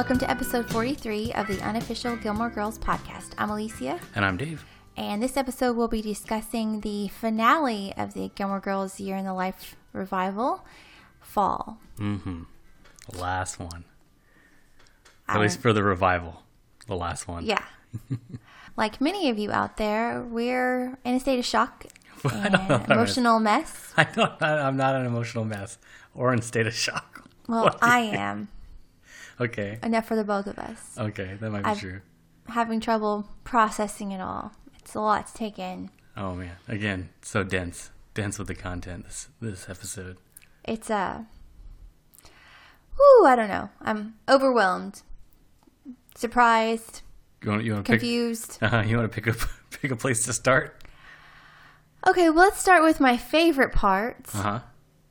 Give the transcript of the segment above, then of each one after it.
Welcome to episode 43 of the unofficial Gilmore Girls podcast. I'm Alicia, And I'm Dave. and this episode we'll be discussing the finale of the Gilmore Girls Year in the Life revival, Fall. Mm hmm. last one. At Um, least for the revival. The last one. Yeah. like many of you out there, we're in a state of shock and emotional mess. I don't, I'm not an emotional mess or in state of shock. Well, What do you I am. Okay. Enough for the both of us. Okay, that might be I've- true. Having trouble processing it all. It's a lot to take in. Oh man. Again, so dense. Dense with the content this this episode. It's Uh, whoo, I don't know. I'm overwhelmed, surprised, You want you want to pick confused. uh, you want to pick a pick a place to start? Okay, well, let's start with my favorite parts. Uh-huh.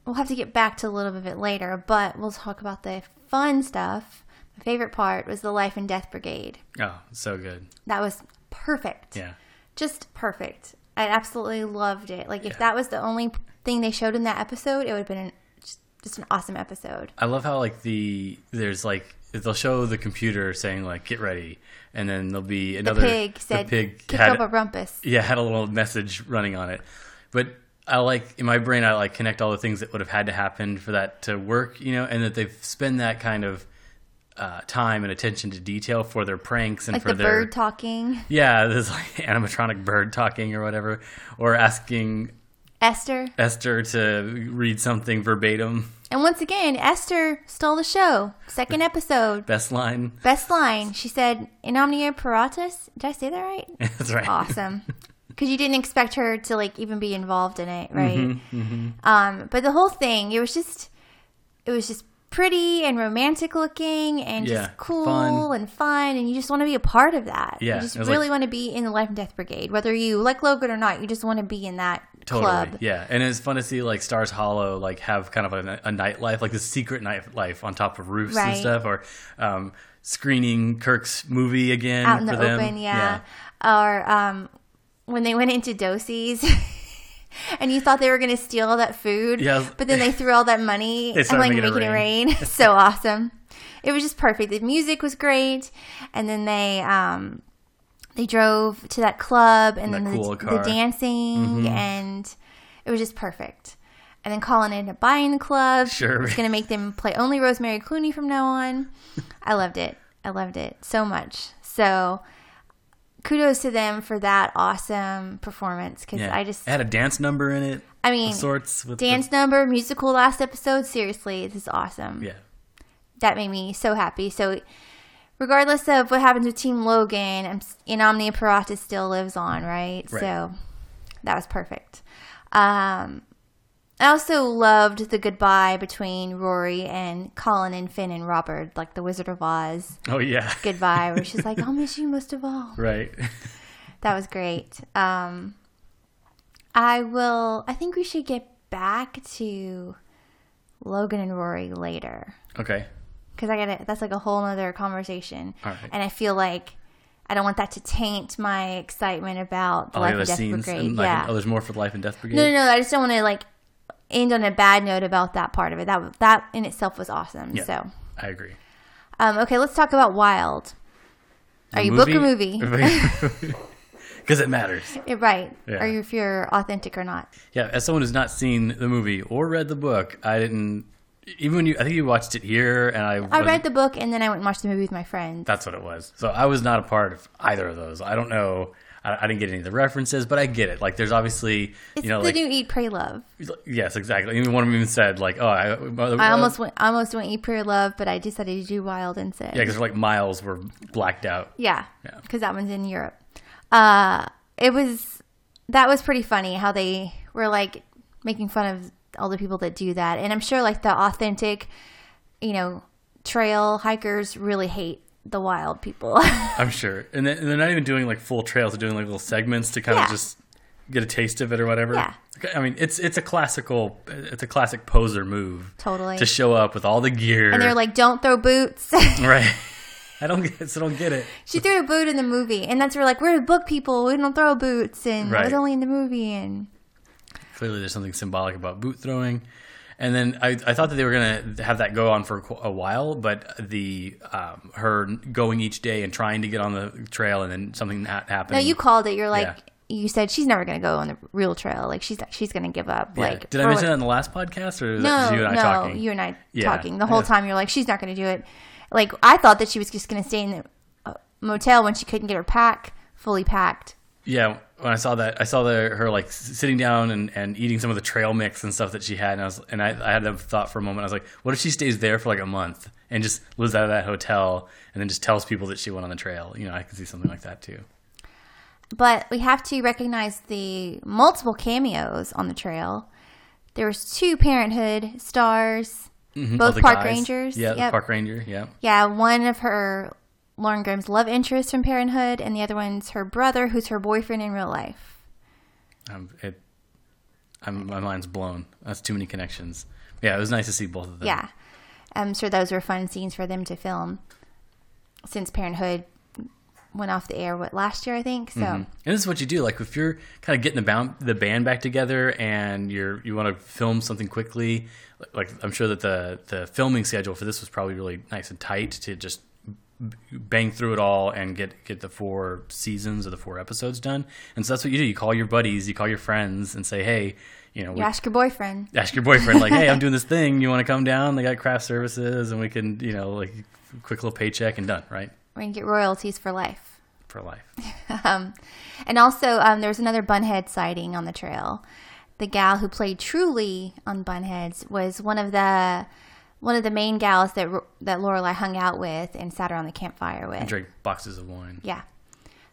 We'll have to get back to a little bit of it later, but we'll talk about the fun stuff. My favorite part was the Life and Death Brigade. Oh, so good. That was perfect. Yeah. Just perfect. I absolutely loved it. Like, if Yeah. that was the only thing they showed in that episode, it would have been an, just, just an awesome episode. I love how like the there's like they'll show the computer saying like get ready and then there'll be The another pig said, the pig kick had up a rumpus. yeah had a little message running on it but i like in my brain i like connect all the things that would have had to happen for that to work you know and that they've spent that kind of uh, time and attention to detail for their pranks and Like for the their bird talking. yeah this like animatronic bird talking or whatever or asking Esther. esther to read something verbatim And once again, Esther stole the show. Second episode. best line Best line. She said, In omnia paratus. Did I say that right? that's right awesome because you didn't expect her to like even be involved in it right Mm-hmm, um but the whole thing it was just it was just pretty and romantic looking and Yeah, just cool fun. and fun and you just want to be a part of that Yeah, you just really like- want to be in the life and death brigade whether you like logan or not you just want to be in that Totally. club Yeah, and it's fun to see like Stars Hollow like have kind of a, a nightlife, like the secret nightlife on top of roofs and stuff, or um, screening Kirk's movie again out in for the them. open yeah. or um when they went into Doose's and you thought they were going to steal all that food Yeah. but then they threw all that money and like making making, it it rain, so awesome it was just perfect the music was great and then they um they drove to that club and then cool the. Mm-hmm. dancing and it was just perfect and then Colin ended up buying the club. Sure. It's going to make them play only Rosemary Clooney from now on. I loved it. I loved it so much. So kudos to them for that awesome performance because Yeah. I just, it had a dance number in it. I mean, sorts with the- dance number, musical last episode. Seriously, this is awesome. yeah, That made me so happy. So, regardless of what happens with Team Logan, I'm, in Omnia Paratus still lives on, right? Right. So, that was perfect. Um, I also loved the goodbye between Rory and Colin and Finn and Robert, like the Wizard of Oz oh yeah, goodbye, where she's like, I'll miss you most of all. right. That was great. Um, I will, I think we should get back to Logan and Rory later okay, because I got to that's like a whole other conversation. All right. And I feel like I don't want that to taint my excitement about the all Life the and Death scenes. Brigade. And, like, yeah. oh, there's more for the Life and Death Brigade. no, no, no. I just don't want to like end on a bad note about that part of it. That that in itself was awesome. Yeah. So, I agree. um, okay, let's talk about Wild. Are you book or movie? Because it matters. Right. Yeah. Are you if you're authentic or not? Yeah, as someone who's not seen the movie or read the book, I didn't. Even when you, I think you watched it here, and I. I read the book and then I went and watched the movie with my friends. That's what it was. So I was not a part of either of those. I don't know. I, I didn't get any of the references, but I get it. Like, there's obviously, It's you know, the like new Eat, Pray, Love. yes, exactly. Even one of them even said like, oh, I, I almost went, I almost went Eat, Pray, Love, but I decided to do Wild instead. yeah, because like miles were blacked out. Yeah, Yeah. because that one's in Europe. Uh, it was that was pretty funny how they were like making fun of all the people that do that, and I'm sure like the authentic, you know, trail hikers really hate the wild people. I'm sure, and, they're not even doing like full trails; they're doing like little segments to kind Yeah. of just get a taste of it or whatever. Yeah. I mean, it's it's a classical, it's a classic poser move totally. to show up with all the gear. and they're like, "Don't throw boots." right. I don't get, so don't get it. she threw a boot in the movie, and that's where like we're book people. We don't throw boots, and it was only in the movie. And Clearly, there's something symbolic about boot throwing. And then I, I thought that they were gonna have that go on for a while, but the um, her going each day and trying to get on the trail, and then something ha- happened. No, you called it. You're like, Yeah. you said she's never going to go on the real trail. Like she's she's going to give up. Yeah. Like Did I mention like- that in the last podcast, or is No, that you and I no, talking? you and I Yeah. talking the whole time. You're like, she's not going to do it. Like I thought that she was just going to stay in the uh, motel when she couldn't get her pack fully packed. Yeah, when I saw that, I saw the, her like sitting down and, and eating some of the trail mix and stuff that she had, and I was and I, I had that thought for a moment. I was like, what if she stays there for like a month and just lives out of that hotel and then just tells people that she went on the trail? You know, I could see something like that too. But we have to recognize the multiple cameos on the trail. There was two Parenthood stars, Mhm, both the park guys. rangers. Yeah, Yep. park ranger. Yeah, Yeah, one of her Lauren Graham's love interest from Parenthood, and the other one's her brother, who's her boyfriend in real life. um, it. I'm, my mind's blown. That's too many connections. Yeah, it was nice to see both of them. Yeah, I'm sure those were fun scenes for them to film. Since Parenthood went off the air, what last year I think. So And this is what you do. Like if you're kind of getting the band, the band back together and you're you want to film something quickly, like I'm sure that the the filming schedule for this was probably really nice and tight to just bang through it all and get get the four seasons or the four episodes done. And so that's what you do. You call your buddies, you call your friends, and say, hey, you know, we, ask your boyfriend. ask your boyfriend like, hey, I'm doing this thing. You want to come down? They got craft services, and we can, you know, like quick little paycheck and done, right? We can get royalties for life. For life. Um, and also, um, there's another Bunhead sighting on the trail. The gal who played Truly on Bunheads was one of the one of the main gals that that Lorelai hung out with and sat around the campfire with. Drink boxes of wine. Yeah.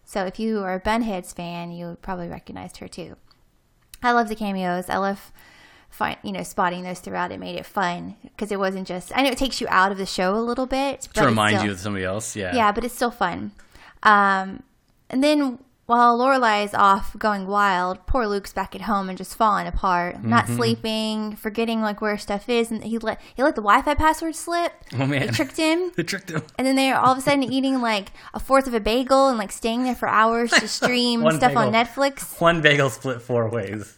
So if you are a Bunheads fan, you probably recognized her too. I love the cameos. I love, find, you know, spotting those throughout. It made it fun because it wasn't just. I know it takes you out of the show a little bit To remind still- you of somebody else. Yeah. yeah, but it's still fun. Um, and then while Lorelai is off going wild, poor Luke's back at home and just falling apart, not Mm-hmm. sleeping, forgetting like where stuff is, and he let he let the Wi-Fi password slip. Oh man. It tricked him. They tricked him. And then they're all of a sudden eating like a fourth of a bagel and like staying there for hours to stream stuff on. Netflix. One bagel split four ways.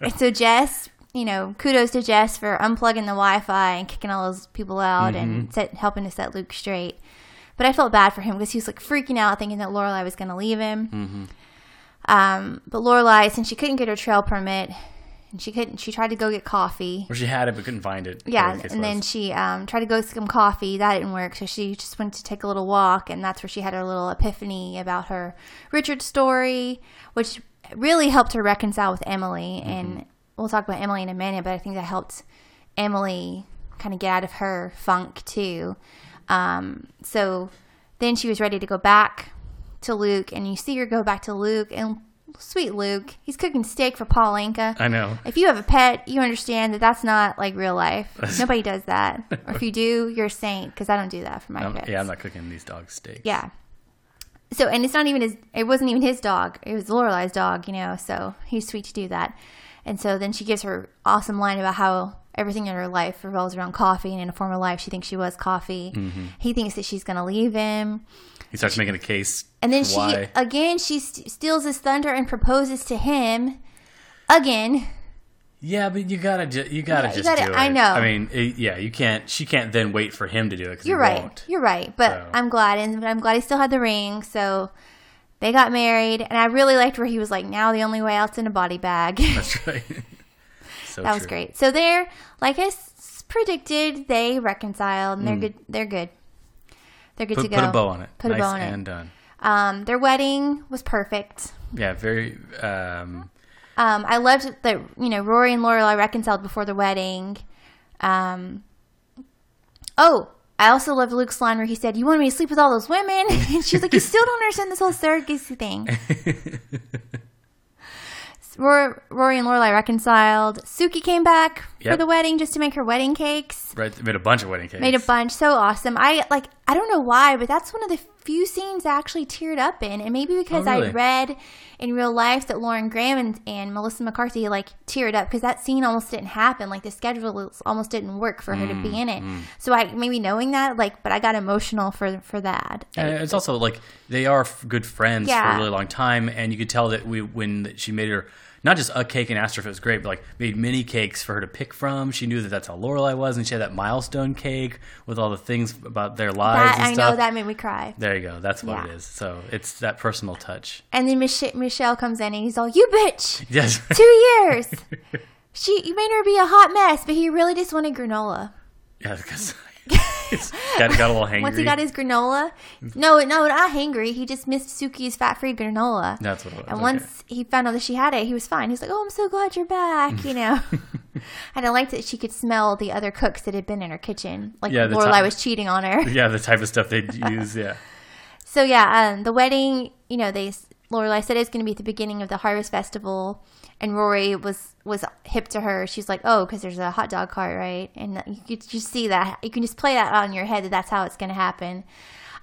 And so Jess, you know, kudos to Jess for unplugging the Wi-Fi and kicking all those people out Mm-hmm. and set, helping to set Luke straight. But I felt bad for him because he was like freaking out, thinking that Lorelai was going to leave him. Mm-hmm. Um, but Lorelai, since she couldn't get her trail permit, and she couldn't, she tried to go get coffee. Or she had it but couldn't find it. Yeah, whatever the case and then she um, tried to go get some coffee. That didn't work, so she just went to take a little walk, and that's where she had her little epiphany about her Richard story, which really helped her reconcile with Emily. Mm-hmm. And we'll talk about Emily in a minute, but I think that helped Emily kind of get out of her funk too. Um, so then she was ready to go back to Luke, and you see her go back to Luke, and sweet Luke, he's cooking steak for Paul Anka. I know. If you have a pet, you understand that that's not like real life. Nobody does that. Or if you do, you're a saint because I don't do that for my I'm- pets. yeah, I'm not cooking these dogs steaks. Yeah. So, and it's not even his, it wasn't even his dog. It was Lorelai's dog, you know, so he's sweet to do that. And so then she gives her awesome line about how everything in her life revolves around coffee. And in a former life, she thinks she was coffee. Mm-hmm. He thinks that she's going to leave him. He starts making a case. And then for she, why. again, she st- steals his thunder and proposes to him again. Yeah, but you gotta ju- you gotta Yeah, you gotta- do it. I know. I mean, it, yeah, you can't. She can't then wait for him to do it because You're he right. won't. You're right. But So- I'm glad, and I'm glad he still had the ring. So they got married, and I really liked where he was like, "Now the only way out's in a body bag." That's right. so that was great. So they're like I s- predicted, they reconciled, and they're good. They're good. They're good Put, to go. put a bow on it. Put nice a bow on and it. done. Um, their wedding was perfect. Yeah, very. Um, Um, I loved that you know Rory and Lorelai reconciled before the wedding. Um, oh, I also loved Luke's line where he said, "You wanted me to sleep with all those women," and she's like, "You still don't understand this whole surrogacy thing." Rory, Rory and Lorelai reconciled. Suki came back for the wedding just to make her wedding cakes. right, made a bunch of wedding cakes. Made a bunch, so awesome. I like. I don't know why, but that's one of the few scenes I actually teared up in, and maybe because Oh, really? I read in real life that Lauren Graham and, and Melissa McCarthy like teared up because that scene almost didn't happen. Like the schedule almost didn't work for her to be in it. Mm, So I maybe knowing that, like, but I got emotional for for that. And it's also like they are good friends for a really long time, and you could tell that we when she made her not just a cake and asked her if it was great, but like made mini cakes for her to pick from. She knew that that's how Lorelai was, and she had that milestone cake with all the things about their lives That, and I stuff. know that made me cry. There you go. That's what Yeah. it is. So it's that personal touch. And then Mich- Michelle comes in and he's all, "You bitch, Yes. two years. She, you made her be a hot mess, but he really just wanted granola. yeah, because got, got a little hangry. Once he got his granola, no, no, not hangry. He just missed Suki's fat-free granola. That's what it was. And okay. once he found out that she had it, he was fine. He was like, "Oh, I'm so glad you're back," you know. and I liked that she could smell the other cooks that had been in her kitchen, like Yeah, the Lorelai was cheating on her. Yeah, the type of stuff they'd use. Yeah. So yeah, um, the wedding, you know, they Lorelai said it was going to be at the beginning of the Harvest Festival, and Rory was was hip to her. She's like, "Oh, because there's a hot dog cart, right?" And you could just see that. You can just play that on your head that that's how it's going to happen.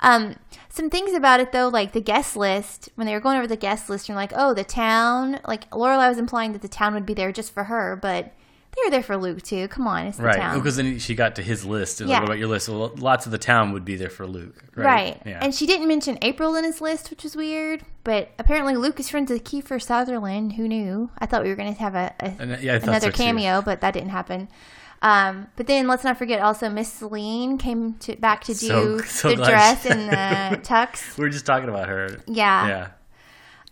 Um, some things about it though, like the guest list. When they were going over the guest list, you're like, "Oh, the town." Like Lorelai was implying that the town would be there just for her, but they were there for Luke too. Come on, it's the town. Right. town. Because then she got to his list. And Yeah. like, what about your list? Well, lots of the town would be there for Luke. Right. Right. Yeah. And she didn't mention April in his list, which was weird. But apparently Luke is friends with Kiefer Sutherland. Who knew? I thought we were going to have a, a And, yeah, another so, cameo, but that didn't happen. Um, but then let's not forget also Miss Celine came to back to do So- so the dress and the tux. we were just talking about her. Yeah. Yeah.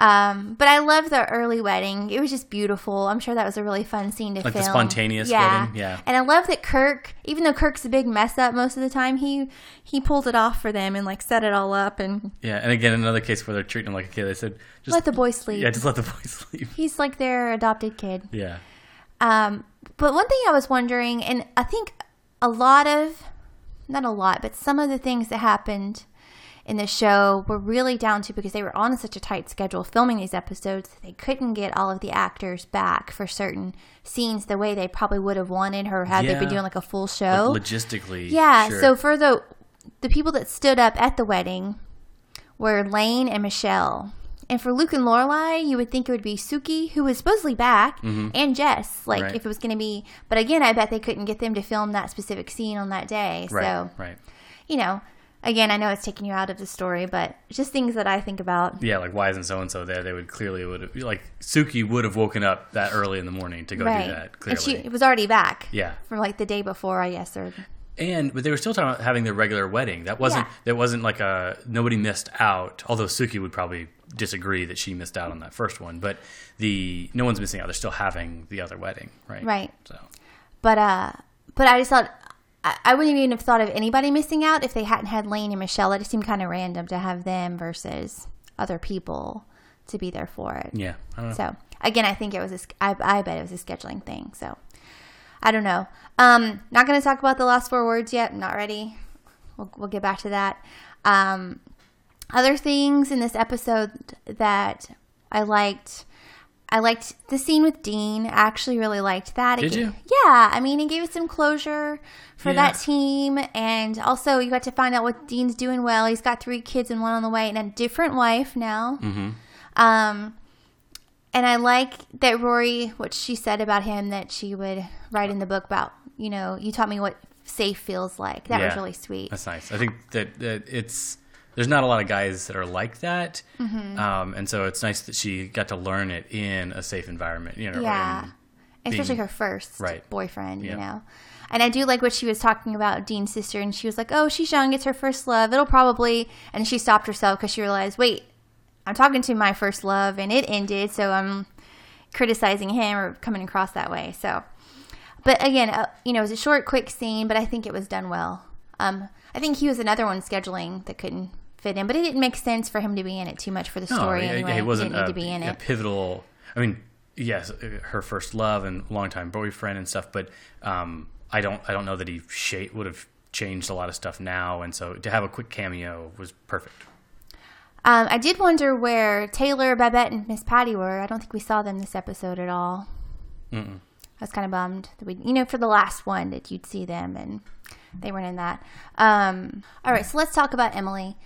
Um, but I love the early wedding. It was just beautiful. I'm sure that was a really fun scene to film. Like the film. spontaneous wedding, yeah. And I love that Kirk, even though Kirk's a big mess up most of the time, he he pulled it off for them and like set it all up and Yeah. And again, another case where they're treating him like a kid. They said, just let the boy sleep. yeah, just let the boy sleep. He's like their adopted kid. Yeah. Um, but one thing I was wondering, and I think a lot of, not a lot, but some of the things that happened in the show were really down to because they were on such a tight schedule filming these episodes they couldn't get all of the actors back for certain scenes the way they probably would have wanted or had they been doing like a full show. Logistically. Yeah. sure. So for the the people that stood up at the wedding were Lane and Michelle. And for Luke and Lorelai, you would think it would be Suki, who was supposedly back, and Jess. Like Mm-hmm. Right. if it was going to be, but again, I bet they couldn't get them to film that specific scene on that day. Right. So Right. you know, again, I know it's taking you out of the story, but just things that I think about. Yeah, like why isn't so and so there? They would clearly would have like Suki would have woken up that early in the morning to go right. do that. and Clearly, she was already back. Yeah. From like the day before, I guess, or and but they were still talking about having their regular wedding. That wasn't Yeah. that wasn't like a nobody missed out. Although Suki would probably disagree that she missed out on that first one, but the no one's missing out. They're still having the other wedding, right? Right. So But uh, but I just thought I, I wouldn't even have thought of anybody missing out if they hadn't had Lane and Michelle. That just seemed kind of random to have them versus other people to be there for it. yeah, I don't know. So again, I think it was a, I, I bet it was a scheduling thing. So I don't know. Um, not going to talk about the last four words yet. I'm not ready. We'll, we'll get back to that. Um, other things in this episode that I liked. I liked the scene with Dean. I actually really liked that. Did ga- you? Yeah. I mean, it gave us some closure for Yeah. that team. And also, you got to find out what Dean's doing well. He's got three kids and one on the way, and a different wife now. Mm-hmm. Um, and I like that Rory, what she said about him, that she would write in the book about, you know, you taught me what safe feels like. That was really sweet. That's nice. I think that, that it's there's not a lot of guys that are like that, Mm-hmm. um, and so it's nice that she got to learn it in a safe environment. You know, Yeah. in- Especially her first Right. boyfriend, Yeah. you know. And I do like what she was talking about Dean's sister, and she was like, "Oh, she's young; it's her first love. It'll probably." And she stopped herself because she realized, "Wait, I'm talking to my first love, and it ended, so I'm criticizing him or coming across that way." So, but again, uh, you know, it was a short, quick scene, but I think it was done well. Um, I think he was another one scheduling that couldn't fit in, but it didn't make sense for him to be in it too much for the story yeah, anyway. He wasn't a, to be in a it. pivotal. I mean, yes, her first love and longtime boyfriend and stuff, but um, I don't. I don't know that he would have changed a lot of stuff now, and so to have a quick cameo was perfect. Um, I did wonder where Taylor, Babette, and Miss Patty were. I don't think we saw them this episode at all. Mm-mm. I was kind of bummed that we, you know, for the last one that you'd see them and they weren't in that. Um, all right, so let's talk about Emily.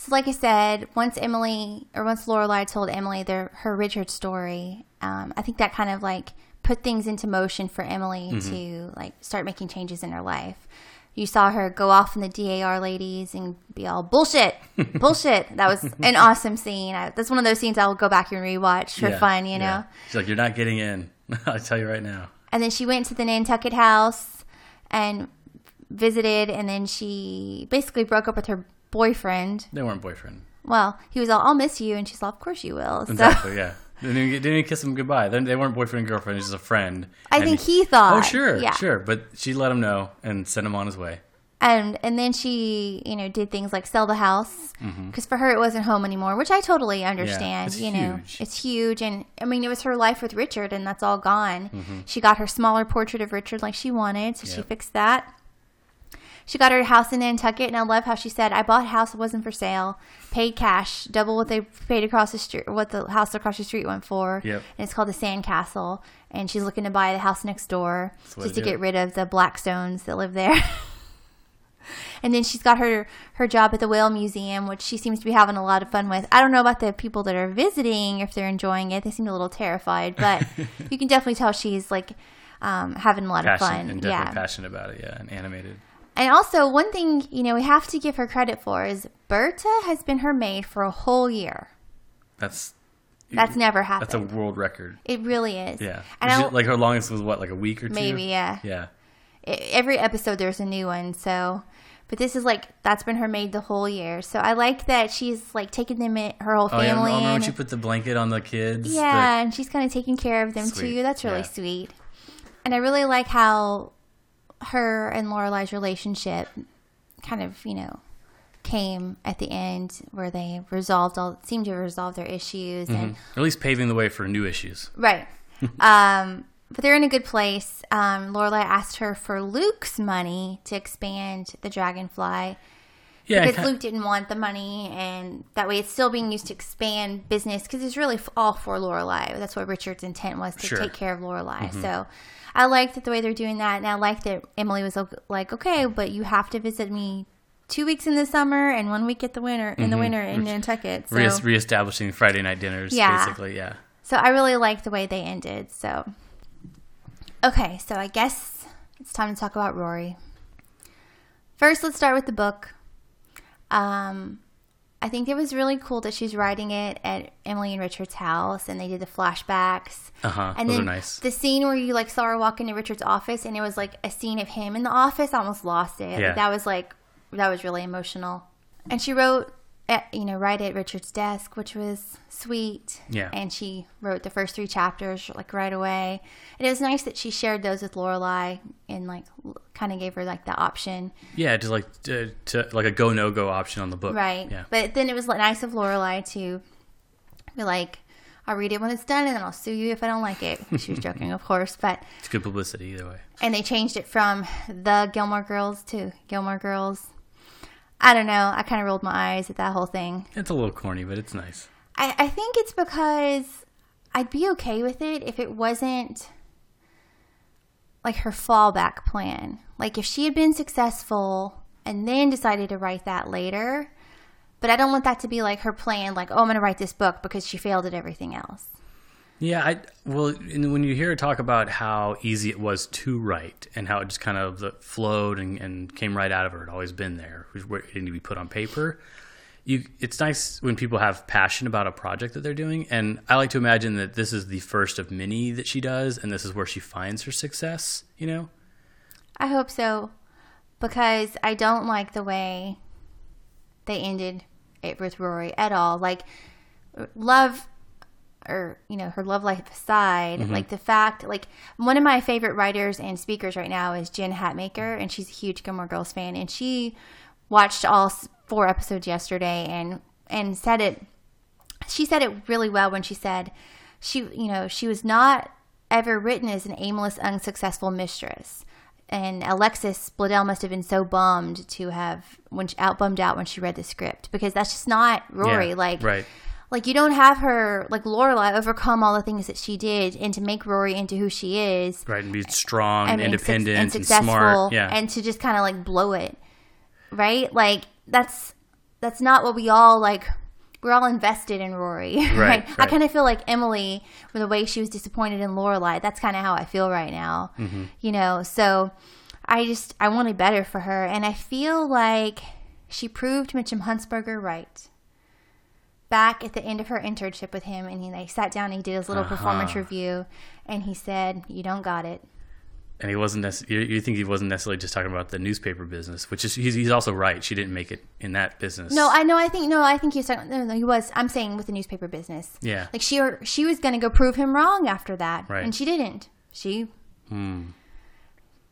So, like I said, once Emily or once Lorelai told Emily their her Richard story, um, I think that kind of like put things into motion for Emily to like start making changes in her life. you saw her go off on the DAR ladies and be all bullshit, bullshit. That was an awesome scene. I, that's one of those scenes I'll go back and rewatch for Yeah, fun, you know. yeah. She's like, you're not getting in. I'll tell you right now. And then she went to the Nantucket house and visited, and then she basically broke up with her boyfriend. They weren't boyfriend. Well, he was all, "I'll miss you," and she's all, "Of course you will." So Exactly. Yeah. Didn't even, didn't kiss him goodbye. They, they weren't boyfriend and girlfriend. Just a friend. I think he thought, Oh sure, yeah. sure. But she let him know and sent him on his way. and and then she you know did things like sell the house because for her it wasn't home anymore which i totally understand it's you know it's huge and i mean it was her life with richard and that's all gone Mm-hmm. she got her smaller portrait of richard like she wanted so she fixed that she got her house in nantucket and i love how she said i bought a house that wasn't for sale paid cash double what they paid across the street what the house across the street went for Yep. and it's called the sandcastle and she's looking to buy the house next door just to to do get rid of the blackstones that live there And then she's got her her job at the Whale Museum, which she seems to be having a lot of fun with. I don't know about the people that are visiting if they're enjoying it. They seem a little terrified, but you can definitely tell she's like um, having a lot of fun. and definitely Yeah. passionate about it. Yeah, and animated. And also, one thing you know we have to give her credit for is Berta has been her maid for a whole year. That's That's never happened. that's a world record. it really is. Yeah. And it- like her longest was what, like a week or two? maybe yeah. Yeah. I- every episode there's a new one so but this is like that's been her maid the whole year so i like that she's like taking them in her whole family. Oh yeah. family Remember she put the blanket on the kids? yeah and she's kind of taking care of them Sweet, too that's really yeah. sweet and i really like how her and lorelai's relationship kind of you know came at the end where they resolved all seemed to resolve their issues and at least paving the way for new issues. Right. um, but they're in a good place. Um, Lorelai asked her for Luke's money to expand the Dragonfly Yeah. because Luke didn't want the money, and that way it's still being used to expand business because it's really all for Lorelai. That's what Richard's intent was to Sure. Mm-hmm. take care of Lorelai. So I liked that the way they're doing that, and I like that Emily was like, "Okay, but you have to visit me." Two weeks in the summer and one week at the winter in the winter in Nantucket. So, Re- reestablishing Friday night dinners, Yeah. basically. Yeah. So I really like the way they ended. So, okay, so I guess it's time to talk about Rory. First, let's start with the book. Um, I think it was really cool that she's writing it at Emily and Richard's house, and they did the flashbacks. Uh huh. And Those then are nice. the scene where you like saw her walk into Richard's office, and it was like a scene of him in the office. I almost lost it. Yeah. Like, that was like that was really emotional. And she wrote, at, you know, right at Richard's desk, which was sweet. Yeah. And she wrote the first three chapters like right away. And it was nice that she shared those with Lorelai and like kind of gave her like the option, Yeah, just like to, to like a go no go option on the book. right? Yeah. But then it was nice of Lorelai to be like. I'll read it when it's done, and then I'll sue you if I don't like it. She was joking, of course, but It's good publicity either way. and they changed it from the Gilmore Girls to Gilmore Girls. I don't know. I kind of rolled my eyes at that whole thing. It's a little corny, but it's nice. I, I think it's because I'd be okay with it if it wasn't like her fallback plan. Like if she had been successful and then decided to write that later. But I don't want that to be like her plan, like, oh, I'm going to write this book because she failed at everything else. Yeah, I well, when you hear her talk about how easy it was to write and how it just kind of flowed and, and came right out of her, it always been there. It didn't to be put on paper. You, it's nice when people have passion about a project that they're doing, and I like to imagine that this is the first of many that she does, and this is where she finds her success. You know? I hope so because I don't like the way they ended it with Rory at all. Like love or you know her love life aside, mm-hmm. like the fact like one of my favorite writers and speakers right now is Jen Hatmaker and she's a huge Gilmore Girls fan and she watched all four episodes yesterday and and said it she said it really well when she said she you know she was not ever written as an aimless unsuccessful mistress and alexis bledel must have been so bummed to have when she, out bummed out when she read the script because that's just not rory Yeah, like right. Like you don't have her like lorelai overcome all the things that she did and to make rory into who she is Right, and be strong and, and independent and, successful smart. Yeah, and to just kind of like blow it right like that's that's not what we all like we're all invested in Rory, right? Right, I kind of feel like Emily, with the way she was disappointed in Lorelai. That's kind of how I feel right now, Mm-hmm. you know. So I just I wanted better for her, and I feel like she proved Mitchum Huntsberger right. Back at the end of her internship with him, and he like sat down and he did his little performance Uh-huh. review, and he said, "You don't got it." And he wasn't. Nec- you, you think he wasn't necessarily just talking about the newspaper business, which is he's, he's also right. She didn't make it in that business. No, I know. I think no. I think he was talking. No, no, he was. I'm saying with the newspaper business. Yeah. Like she or she was going to go prove him wrong after that, Right. and she didn't. She. Hmm.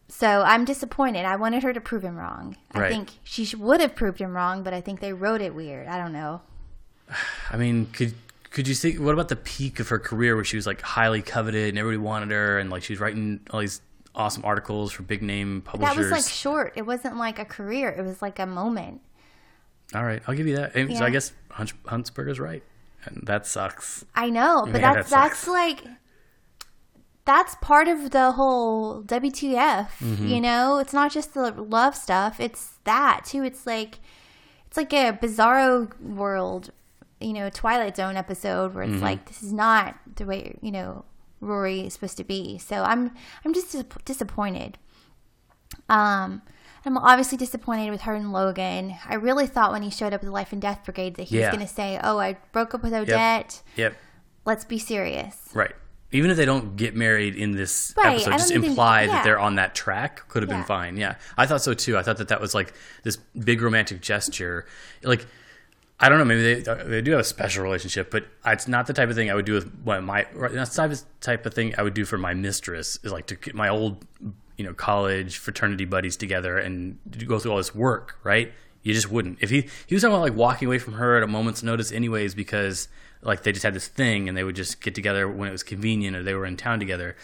So I'm disappointed. I wanted her to prove him wrong. I Right. think she would have proved him wrong, but I think they wrote it weird. I don't know. I mean, could could you see what about the peak of her career where she was like highly coveted and everybody wanted her and like she was writing all these awesome articles for big name publishers? That was like short. It wasn't like a career. It was like a moment. all right, I'll give you that. And So I guess Hunts- Huntsberger's right, and that sucks. I know, but Yeah, that's that that's like that's part of the whole WTF. Mm-hmm. You know, it's not just the love stuff; it's that too. It's like it's like a bizarro world, you know, Twilight Zone episode where it's Mm-hmm. like this is not the way you know Rory is supposed to be. So I'm I'm just dis- disappointed. Um. I'm obviously disappointed with her and Logan. I really thought when he showed up at the Life and Death Brigade that he Yeah. was going to say, "Oh, I broke up with Odette. Yep, Let's be serious." right. Even if they don't get married in this Right, episode, just even- imply yeah. that they're on that track could have Yeah. been fine. Yeah, I thought so too. I thought that that was like this big romantic gesture, like. I don't know. Maybe they they do have a special relationship, but it's not the type of thing I would do with what my. That's the type of type of thing I would do for my mistress is like to get my old, you know, college fraternity buddies together and go through all this work. Right? You just wouldn't. If he he was talking about like walking away from her at a moment's notice, anyways, because like they just had this thing and they would just get together when it was convenient or they were in town together.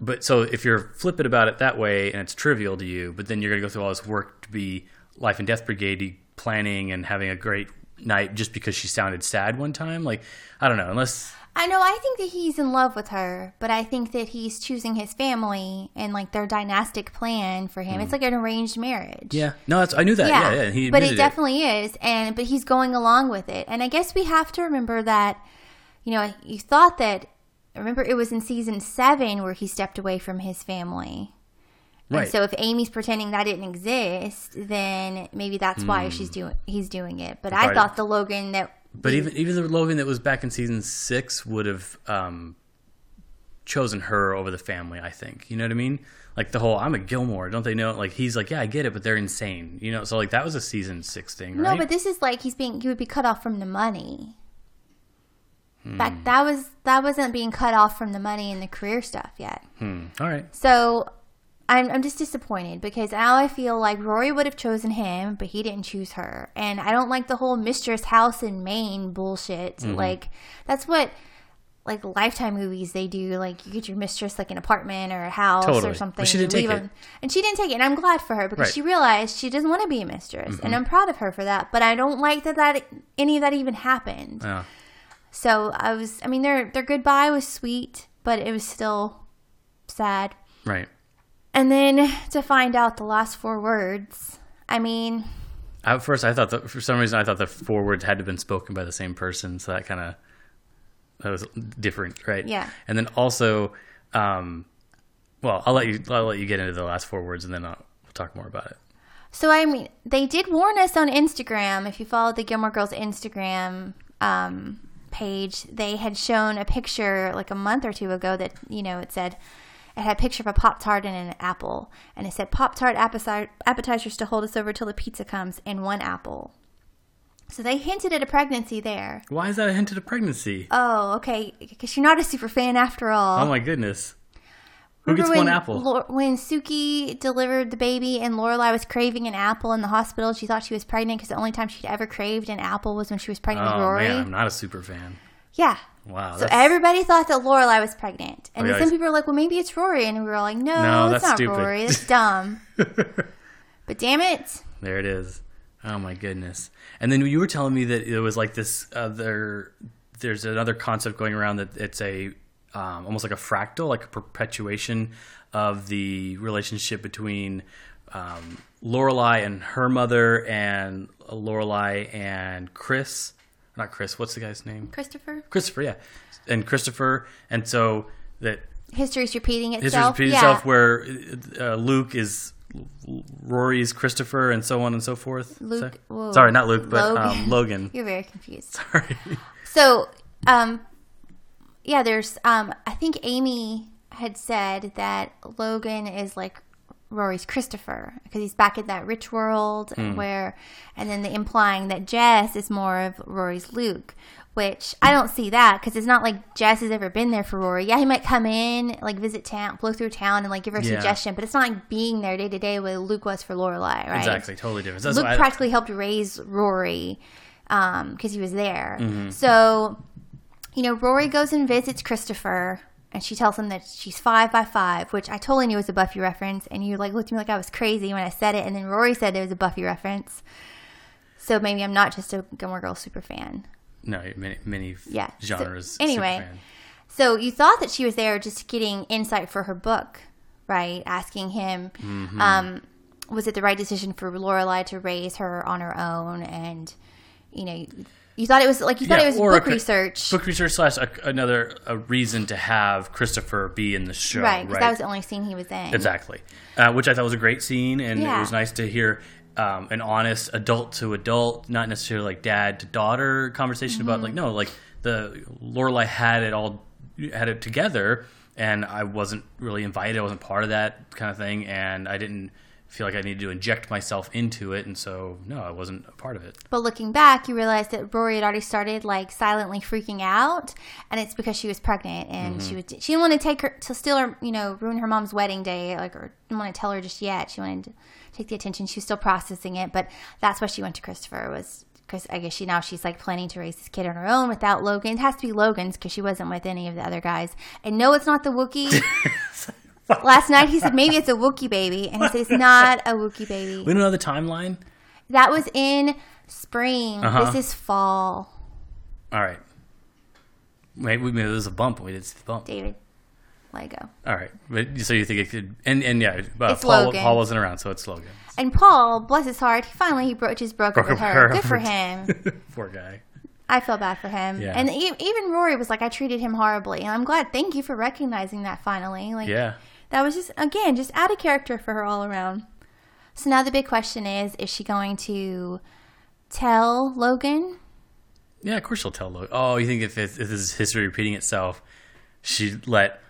But so if you're flippant about it that way and it's trivial to you, but then you're gonna go through all this work to be life and death brigade planning and having a great night just because she sounded sad one time, like I don't know, unless I know. I think that he's in love with her, but I think that he's choosing his family and like their dynastic plan for him. It's like an arranged marriage. Hmm. yeah, no, that's I knew that. Yeah, yeah, he but it definitely is, and but he's going along with it. And I guess we have to remember that, you know, you thought that. Remember, it was in season seven where he stepped away from his family. Right. And so if Amy's pretending that didn't exist, then maybe that's why she's doing he's doing it. But I thought the Logan that But even even the Logan that was back in season six would have um, chosen her over the family. I think you know what I mean. Like the whole "I'm a Gilmore," don't they know? Like he's like, yeah, I get it, but they're insane. You know, so like that was a season six thing, right? No, but this is like he's being he would be cut off from the money. Hmm. Back that was that wasn't being cut off from the money and the career stuff yet. Hmm. All right, So I'm I'm just disappointed because now I feel like Rory would have chosen him, but he didn't choose her. And I don't like the whole mistress house in Maine bullshit. Mm-hmm. Like that's what like lifetime movies they do like you get your mistress like an apartment or a house Totally. or something But she didn't take it. and she didn't take it and i'm glad for her because Right. Mm-hmm. she realized she doesn't want to be a mistress and i'm proud of her for that but i don't like that that any of that even happened yeah. so i was i mean their their goodbye was sweet but it was still sad right. And then to find out the last four words i mean At first, I thought that for some reason I thought the four words had to have been spoken by the same person, so that kind of that was different, right? Yeah. And then also, um, well, I'll let you I'll let you get into the last four words, and then I'll, we'll talk more about it. So I mean, they did warn us on Instagram. If you follow the Gilmore Girls Instagram um, page, they had shown a picture like a month or two ago that you know it said it had a picture of a pop tart and an apple, and it said pop tart appetizers to hold us over till the pizza comes and one apple. So they hinted at a pregnancy there. Why is that a hint at a pregnancy? Oh, okay, because you're not a super fan after all. oh my goodness! Who Remember gets one apple? When Suki delivered the baby and Lorelai was craving an apple in the hospital, she thought she was pregnant because the only time she'd ever craved an apple was when she was pregnant with oh Rory. man, I'm not a super fan. Yeah. Wow. So that's- everybody thought that Lorelai was pregnant, and Oh, then yeah, some people were like, "Well, maybe it's Rory," and we were like, "No, No, it's that's not stupid. Rory. That's dumb." but damn it, There it is. Oh my goodness! And then you were telling me that it was like this other. There's another concept going around that it's a um, almost like a fractal, like a perpetuation of the relationship between um, Lorelai and her mother, and Lorelai and Chris. Not Chris. What's the guy's name? Christopher. Christopher. Yeah, and Christopher. And so that History's repeating itself. repeats yeah. itself where uh, Luke is Rory's Christopher and so on and so forth. Luke- Sorry. Sorry, not Luke, but Logan. um, Logan. You're very confused. Sorry. So, um, yeah, there's, um, I think Amy had said that Logan is like Rory's Christopher because he's back in that rich world Hmm. where, and then the implying that Jess is more of Rory's Luke, which I don't see that because it's not like Jess has ever been there for Rory. Yeah, he might come in, like visit town, blow through town, and like give her a Yeah. suggestion, but it's not like being there day to day where Luke was for Lorelai, right? Exactly, totally different. That's Luke I- practically helped raise Rory because he was there. Mm-hmm. So, you know, Rory goes and visits Christopher, and she tells him that she's five by five, which I totally knew was a Buffy reference. And you like looked at me like I was crazy when I said it, and then Rory said it was a Buffy reference. So maybe I'm not just a Gilmore Girls super fan. no many, many Yeah. So, genres. anyway. So you thought that she was there just getting insight for her book, right? Asking him, Mm-hmm. um, was it the right decision for Lorelai to raise her on her own? And you know, you, thought it was like you thought Yeah, it was or a book research, book research slash a, another a reason to have Christopher be in the show, right? right? Because that was the only scene he was in. Exactly, uh, which I thought was a great scene, and it was nice to hear um, an honest adult to adult, not necessarily like dad to daughter conversation about Mm-hmm. like no, like the Lorelai had it all had it together, and I wasn't really invited, I wasn't part of that kind of thing, and I didn't feel like I needed to inject myself into it, and so no, I wasn't a part of it. But looking back, you realize that Rory had already started like silently freaking out, and it's because she was pregnant and Mm-hmm. she was she didn't want to take her to steal her, you know, ruin her mom's wedding day, like or didn't want to tell her just yet. She wanted to take the attention. She was still processing it, but that's why she went to Christopher was because I guess she now she's like planning to raise this kid on her own without Logan. It has to be Logan's because she wasn't with any of the other guys. And no, it's not the Wookiee. Last night he said maybe it's a Wookiee baby, and he said it's not a Wookiee baby. We don't know the timeline. That was in spring. Uh-huh. This is fall. All right. Maybe, maybe there was a bump. We didn't see the bump. David, Lego. All right. But, so you think it could? And and yeah, uh, It's Paul, Logan. Paul wasn't around, so it's Logan. And Paul, bless his heart, he finally he broke just broke up Broke with up her. her Good for him. Poor guy. I feel bad for him. Yeah. And even Rory was like, I treated him horribly, and I'm glad. Thank you for recognizing that finally. Like, Yeah. That was just again just add a character for her all around. So now the big question is: Is she going to tell Logan? Yeah, of course she'll tell Logan. Oh, you think if, if this is history repeating itself, she'd let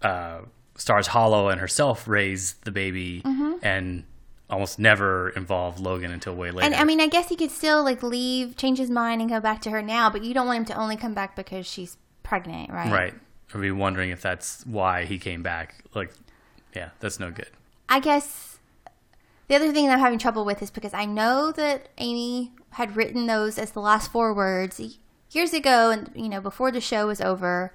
uh, Stars Hollow and herself raise the baby Mm-hmm. and almost never involve Logan until way later. And I mean, I guess he could still like leave, change his mind, and go back to her now. But you don't want him to only come back because she's pregnant, right? right. Or be wondering if that's why he came back. Like, yeah, that's no good. I guess the other thing that I'm having trouble with is because I know that Amy had written those as the last four words years ago, and you know before the show was over.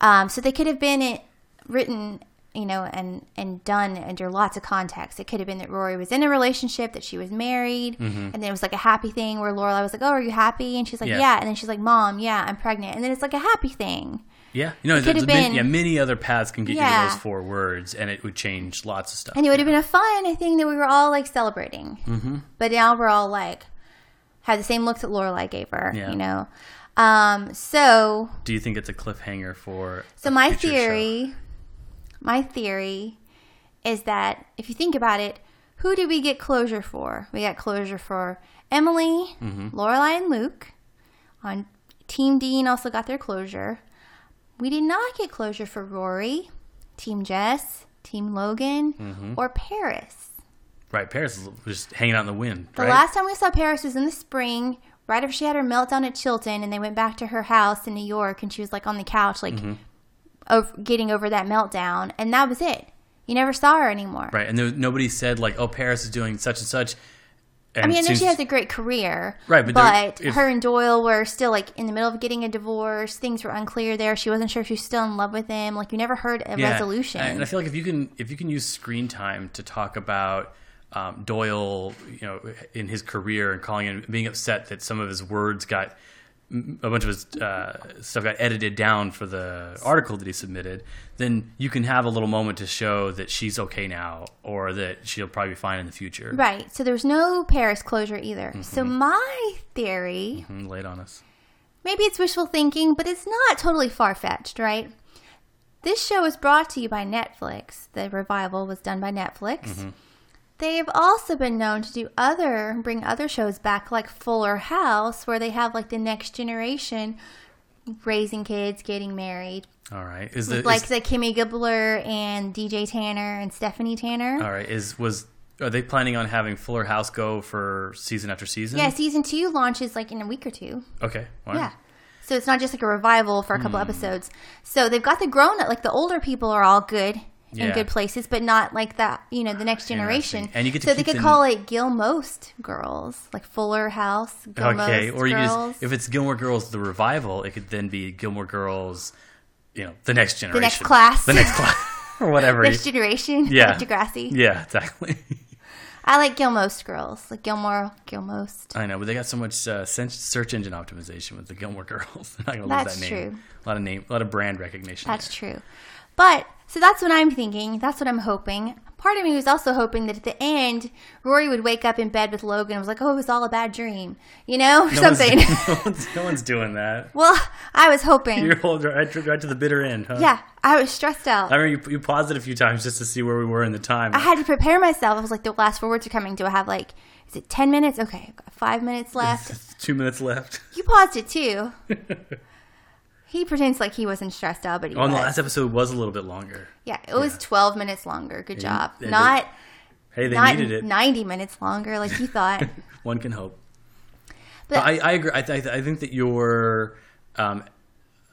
Um, so they could have been it, written, you know, and and done under lots of context. It could have been that Rory was in a relationship, that she was married, and then it was like a happy thing where Lorelai was like, "Oh, are you happy?" And she's like, Yeah. "Yeah," and then she's like, "Mom, yeah, I'm pregnant," and then it's like a happy thing. Yeah, you know, could there's have many, been- yeah, many other paths can get you to those four words, and it would change lots of stuff. And it would have been a fun thing that we were all like celebrating. Mm-hmm. But now we're all like, had the same looks that Lorelai gave her, Yeah. you know? Um, so, Do you think it's a cliffhanger for? so my future show? theory, my theory is that if you think about it, who did we get closure for? We got closure for Emily, Mm-hmm. Lorelai, and Luke. On Team Dean also got their closure. We did not get closure for Rory, Team Jess, Team Logan, Mm-hmm. or Paris. Right, Paris was just hanging out in the wind. The right? last time we saw Paris was in the spring, right after she had her meltdown at Chilton, and they went back to her house in New York, and she was like on the couch, like Mm-hmm. over, getting over that meltdown, and that was it. You never saw her anymore. Right, and there nobody said like, "Oh, Paris is doing such and such." And I mean, I know she has a great career, Right, but but, there- if- her and Doyle were still like in the middle of getting a divorce. Things were unclear there. She wasn't sure if she was still in love with him. Like you never heard a Yeah, resolution. And I feel like if you can if you can use screen time to talk about um, Doyle, you know, in his career and calling him being upset that some of his words got a bunch of his uh, stuff got edited down for the article that he submitted, then you can have a little moment to show that she's okay now or that she'll probably be fine in the future. right. So there was no Paris closure either. Mm-hmm. So my theory Mm, Lay it on us. maybe it's wishful thinking, but it's not totally far fetched, right? This show is brought to you by Netflix. The revival was done by Netflix. They've also been known to do other, bring other shows back, like Fuller House, where they have like the next generation raising kids, getting married. All right. Is the like is- the Kimmy Gibbler and DJ Tanner and Stephanie Tanner. all right? Is was are they planning on having Fuller House go for season after season? yeah, season two launches like in a week or two. Okay. Yeah. So it's not just like a revival for a couple Hmm. episodes. So they've got the grown up, like the older people are all good in good places, but not like that, you know, the next generation. And you get to so they could the- call it Gilmost Girls, like Fuller House Gilmost Okay. Or you Girls. just if it's Gilmore Girls the revival, it could then be Gilmore Girls, you know, the next generation, the next class. the next class, or whatever. next generation, Yeah. like Degrassi. yeah, exactly. I like Gilmost Girls, like Gilmore, Gilmost. I know, but they got so much uh, search engine optimization with the Gilmore Girls. They're not gonna That's lose that name. true. A lot of name, a lot of brand recognition. That's there. true. But so that's what I'm thinking. That's what I'm hoping. Part of me was also hoping that at the end, Rory would wake up in bed with Logan and was like, "Oh, it was all a bad dream," you know, or No one's- something. no, one's, no one's doing that. well, I was hoping. You're right, right to the bitter end, huh? yeah, I was stressed out. I remember you, you paused it a few times just to see where we were in the time. I had to prepare myself. I was like, the last four words are coming. Do I have like, is it 10 minutes? Okay, I've got five minutes left. Two minutes left. You paused it too. He pretends like he wasn't stressed out, but he Oh, and the last episode was a little bit longer. yeah, it was 12 minutes longer. Good job. Not, Hey, they not needed it. 90 minutes longer like you thought. One can hope. But- But I, I agree. I, th- I think that your um,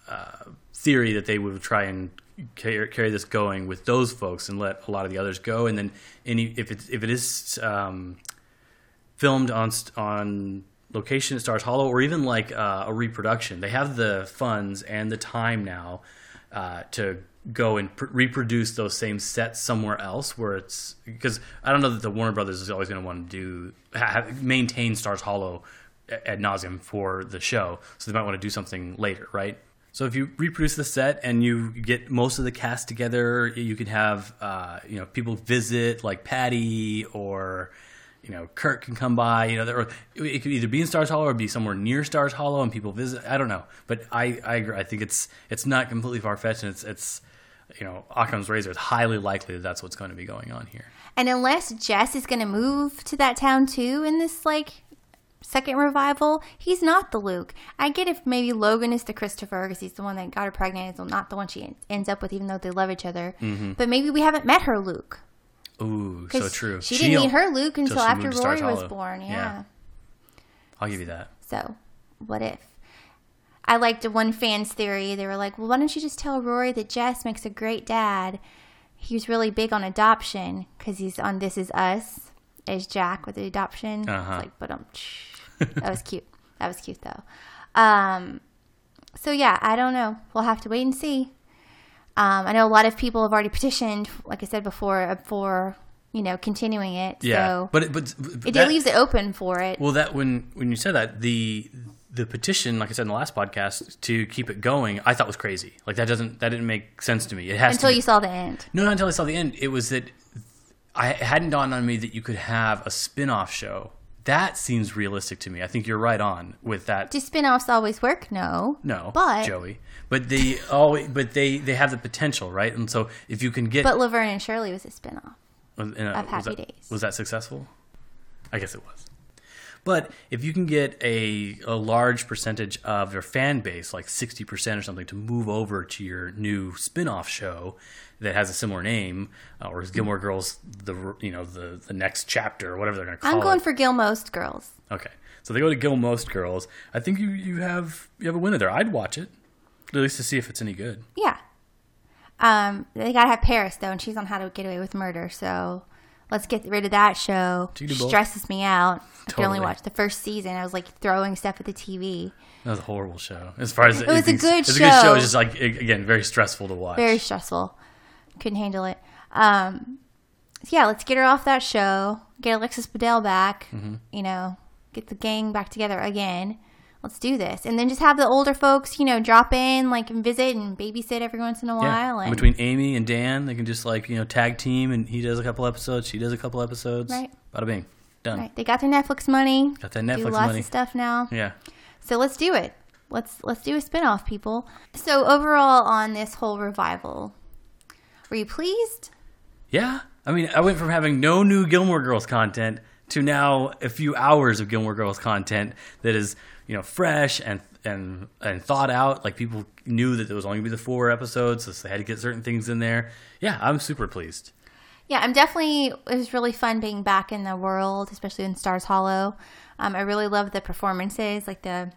uh, theory that they would try and carry, carry this going with those folks and let a lot of the others go, and then any if it if it is um, filmed on on location at Stars Hollow or even like uh, a reproduction, they have the funds and the time now uh, to go and pr- reproduce those same sets somewhere else where it's because I don't know that the Warner Brothers is always going to want to do maintain Stars Hollow ad nauseum for the show, so they might want to do something later, right? So if you reproduce the set and you get most of the cast together, you can have uh, you know people visit like Patty or you know Kirk can come by. You know, there, or it could either be in Stars Hollow or be somewhere near Stars Hollow and people visit. I don't know, but I I agree. I think it's it's not completely far fetched and it's it's you know Occam's razor. It's highly likely that that's what's going to be going on here. and unless Jess is going to move to that town too in this like second revival, he's not the Luke. I get if maybe Logan is the Christopher because he's the one that got her pregnant, is not the one she ends up with, even though they love each other. Mm-hmm. But maybe we haven't met her Luke. Ooh, so true. She, didn't meet her Luke until after moved to Stars Rory was born. Yeah. Yeah. I'll give you that. So, what if? I liked one fan's theory. They were like, well, why don't you just tell Rory that Jess makes a great dad? He was really big on adoption because he's on This Is Us as Jack with the adoption. Uh-huh. It's like, but um, that was cute. That was cute though. Um, so yeah, I don't know. We'll have to wait and see. Um, I know a lot of people have already petitioned, like I said before, uh, for you know continuing it. Yeah, so but it- but, but it that- leaves it open for it. Well, that when when you said that the the petition, like I said in the last podcast, to keep it going, I thought was crazy. Like that doesn't that didn't make sense to me. It has until to be, you saw the end. no, not until I saw the end. It was that I it hadn't dawned on me that you could have a spin off show. That seems realistic to me. I think you're right on with that. Do spin-offs always work? No. No, But Joey, but they always, but they they have the potential, right? And so if you can get but Laverne and Shirley was a spin-off. Was- a- of was Happy that, Days. Was that successful? I guess it was. But if you can get a, a large percentage of your fan base, like 60% or something, to move over to your new spin off show that has a similar name, uh, or is Gilmore Girls the you know the, the next chapter or whatever they're going to call it? I'm going it. for Gilmost Girls. okay. So they go to Gilmost Girls. I think you, you have you have a winner there. I'd watch it. At least to see if it's any good. Yeah. Um, they gotta have Paris though, and she's on How to Get Away with Murder. So let's get rid of that show. She can do. Stresses me out. I can only Totally. watch the first season. I was like throwing stuff at the TV. That was a horrible show. As far as It was a good It's a good show. show. It's just like again very stressful to watch. Very stressful. Couldn't handle it. Um, so yeah, let's get her off that show. Get Alexis Bledel back. Mm-hmm. You know, get the gang back together again. Let's do this, and then just have the older folks, you know, drop in, like, and visit and babysit every once in a while. And And between Amy and Dan, they can just like you know tag team, and he does a couple episodes, she does a couple episodes. Right. Bada bing, done. right, they got their Netflix money. Got do Netflix lots money. of stuff now. Yeah. So let's do it. Let's let's do a spin-off, people. So overall on this whole revival, were you pleased? Yeah. I mean, I went from having no new Gilmore Girls content to now a few hours of Gilmore Girls content that is, you know, fresh and and and thought out. Like people knew that there was only going to be the four episodes, so they had to get certain things in there. Yeah, I'm super pleased. Yeah, I'm definitely. It was really fun being back in the world, especially in Stars Hollow. Um, I really loved the performances, like the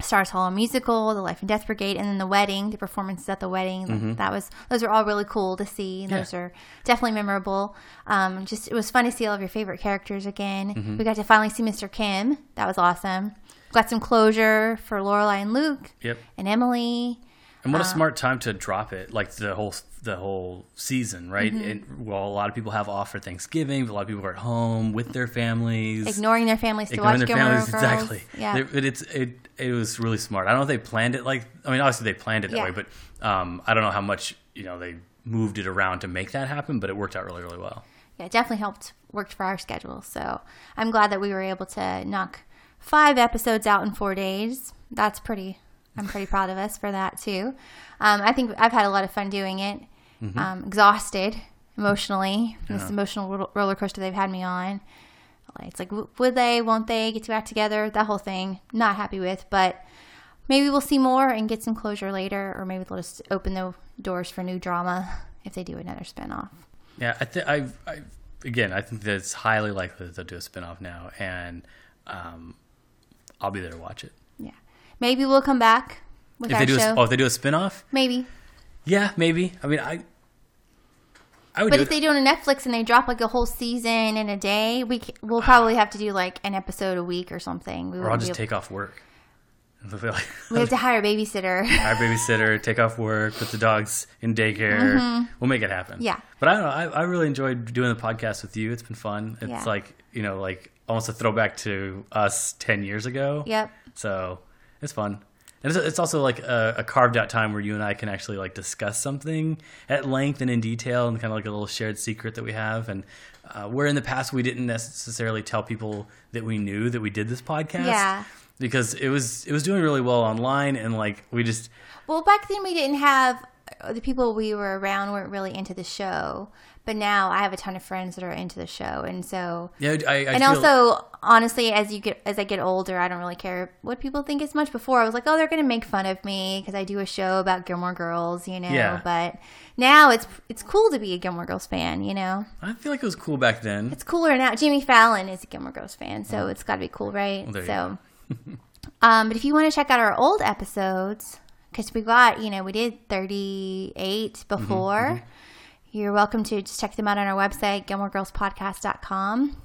Stars Hollow musical, the Life and Death Brigade, and then the wedding, the performances at the wedding. Mm-hmm. That was those are all really cool to see. Those are definitely memorable. Um, just it was fun to see all of your favorite characters again. Mm-hmm. We got to finally see Mr. Kim. That was awesome. Got some closure for Lorelai and Luke Yep. and Emily. And Uh, what a smart time to drop it, like the whole the whole season, right? Mm-hmm. And well, a lot of people have off for Thanksgiving, a lot of people are at home with their families, Ignoring their families to watch their Gilmore families. Girls. Exactly. Yeah. But it's it it was really smart. I don't know if they planned it like. I mean, obviously they planned it that Yeah. way, but um, I don't know how much you know they moved it around to make that happen. But it worked out really really well. yeah, it definitely helped worked for our schedule. So I'm glad that we were able to knock five episodes out in four days. That's pretty. I'm pretty proud of us for that too. Um, I think I've had a lot of fun doing it. Um, exhausted emotionally from this emotional ro- roller coaster they've had me on. It's like, w- would they? Won't they get to back together? That whole thing. Not happy with, but maybe we'll see more and get some closure later, or maybe they'll just open the doors for new drama if they do another spinoff. Yeah, I think I, I again, I think that it's highly likely that they'll do a spinoff now, and um, I'll be there to watch it. Maybe we'll come back with If our they do, show. a, oh, if they do a spinoff, Maybe. yeah, maybe. I mean, I, I would But if it. they do it on Netflix and they drop like a whole season in a day, we c- we'll probably have to do like an episode a week or something. We or I'll just able- take off work. They'll be like, we have to hire a babysitter. Hire a babysitter, take off work, put the dogs in daycare. We'll make it happen. Mm-hmm. Yeah. But I don't know. I, I really enjoyed doing the podcast with you. It's been fun. It's Yeah. like, you know, like almost a throwback to us 10 years ago. Yep. So it's fun. And it's, it's also like a, a carved out time where you and I can actually like discuss something at length and in detail and kind of like a little shared secret that we have. And uh, where in the past we didn't necessarily tell people that we knew that we did this podcast. Yeah. Because it was it was doing really well online and like we just Well, back then we didn't have the people we were around weren't really into the show, but now I have a ton of friends that are into the show, and so yeah I, I and feel, also honestly, as you get as I get older, I don't really care what people think as much. Before I was like, oh, they're gonna make fun of me because I do a show about Gilmore Girls, you know. Yeah. But now it's it's cool to be a Gilmore Girls fan, you know. I feel like it was cool back then. It's cooler now. Jimmy Fallon is a Gilmore Girls fan, so it's got to be cool, right? you so, um, but if you want to check out our old episodes, because we got, you know, we did 38 Mm-hmm, before, you're welcome to just check them out on our website, GilmoreGirlsPodcast.com.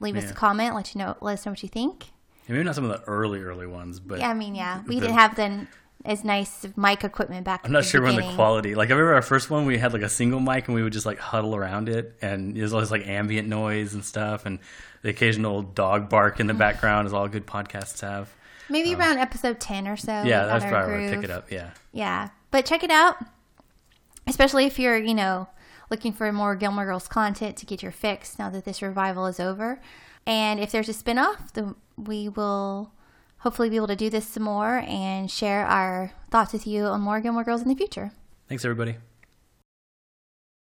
Leave us a comment, let you know, let us know what you think. Maybe not some of the early early ones, but Yeah, I mean, yeah, we The- didn't have the as nice mic equipment back. I'm not sure when the quality. Like I remember our first one, we had like a single mic and we would just like huddle around it, and there's always like ambient noise and stuff, and the occasional dog bark in the background is all good podcasts have. Maybe around episode 10 or so. Um, Yeah, that's probably where pick it up. Yeah. Yeah, but check it out, especially if you're, you know, looking for more Gilmore Girls content to get your fix now that this revival is over. And if there's a spinoff, then we will hopefully be able to do this some more and share our thoughts with you on more Gilmore Girls in the future. Thanks everybody.